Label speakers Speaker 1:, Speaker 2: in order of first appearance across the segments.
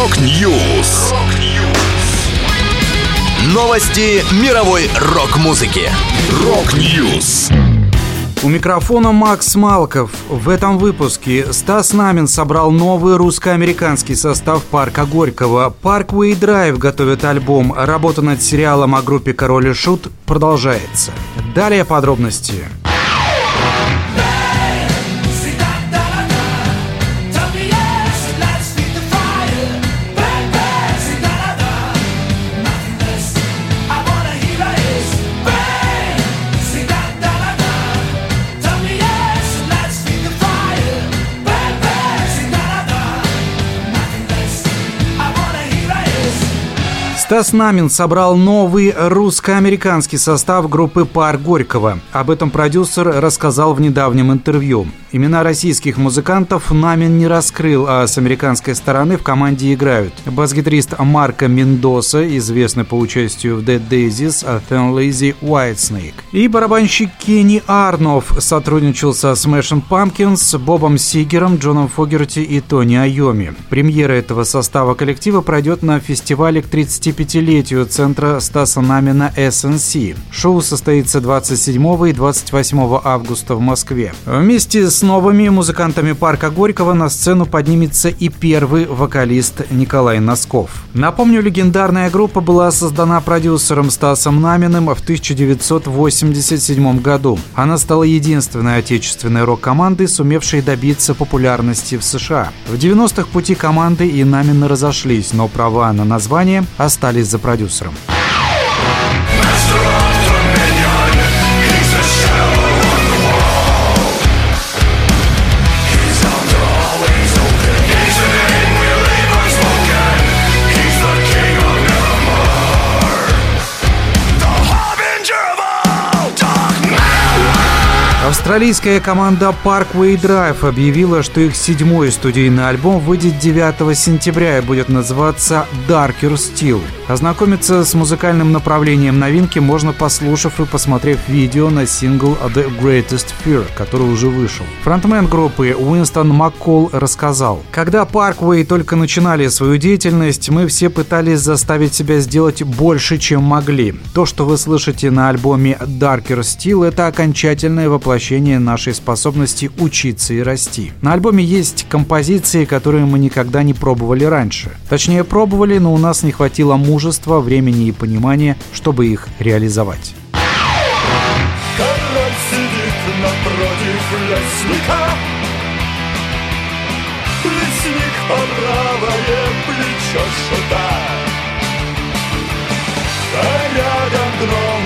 Speaker 1: Rock News. Новости мировой рок-музыки. Rock News.
Speaker 2: У микрофона Макс Малков. В этом выпуске Стас Намин собрал новый русско-американский состав парка Горького. Parkway Drive готовит альбом. Работа над сериалом о группе Король и Шут продолжается. Далее подробности. Стас Намин собрал новый русско-американский состав группы «Пар Горького». Об этом продюсер рассказал в недавнем интервью. Имена российских музыкантов Намин не раскрыл, а с американской стороны в команде играют бас-гитарист Марко Мендоса, известный по участию в Dead Daisies, а Thin Lizzy Whitesnake, и барабанщик Кенни Арнов сотрудничал со Smashing Pumpkins, Бобом Сигером, Джоном Фогерти и Тони Айоми. Премьера этого состава коллектива пройдет на фестивале к 35 25-летию центра Стаса Намина SNC. Шоу состоится 27 и 28 августа в Москве. Вместе с новыми музыкантами парка Горького на сцену поднимется и первый вокалист Николай Носков. Напомню, легендарная группа была создана продюсером Стасом Наминым в 1987 году. Она стала единственной отечественной рок-командой, сумевшей добиться популярности в США. В 90-х пути команды и Намины разошлись, но права на название остались остались за продюсером. Австралийская команда Parkway Drive объявила, что их седьмой студийный альбом выйдет 9 сентября и будет называться Darker Steel. Ознакомиться с музыкальным направлением новинки можно, послушав и посмотрев видео на сингл The Greatest Fear, который уже вышел. Фронтмен группы Уинстон Маккол рассказал, «Когда Parkway только начинали свою деятельность, мы все пытались заставить себя сделать больше, чем могли. То, что вы слышите на альбоме Darker Steel, это окончательное воплощение воплощение нашей способности учиться и расти. На альбоме есть композиции, которые мы никогда не пробовали раньше. Точнее, пробовали, но у нас не хватило мужества, времени и понимания, чтобы их реализовать.
Speaker 3: Плечо шута А рядом гномы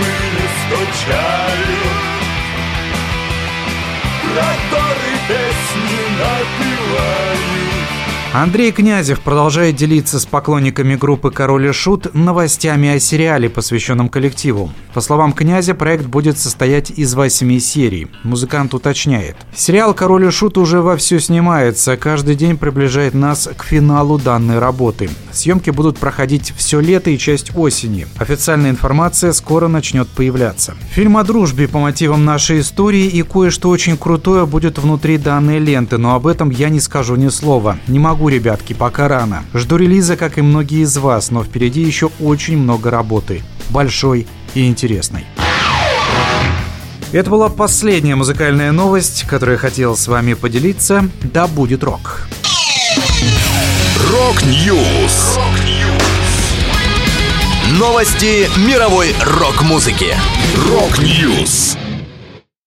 Speaker 2: Андрей Князев продолжает делиться с поклонниками группы «Король и Шут» новостями о сериале, посвященном коллективу. По словам Князя, проект будет состоять из восьми серий. Музыкант уточняет. Сериал «Король и Шут» уже вовсю снимается, каждый день приближает нас к финалу данной работы. Съемки будут проходить все лето и часть осени. Официальная информация скоро начнет появляться. Фильм о дружбе по мотивам нашей истории и кое-что очень крутое будет внутри данной ленты, но об этом я не скажу ни слова. Не могу могу, ребятки, пока рано. Жду релиза, как и многие из вас, но впереди еще очень много работы. Большой и интересной. Это была последняя музыкальная новость, которую я хотел с вами поделиться. Да будет рок!
Speaker 1: Рок-Ньюс! Новости мировой рок-музыки. Рок-Ньюс!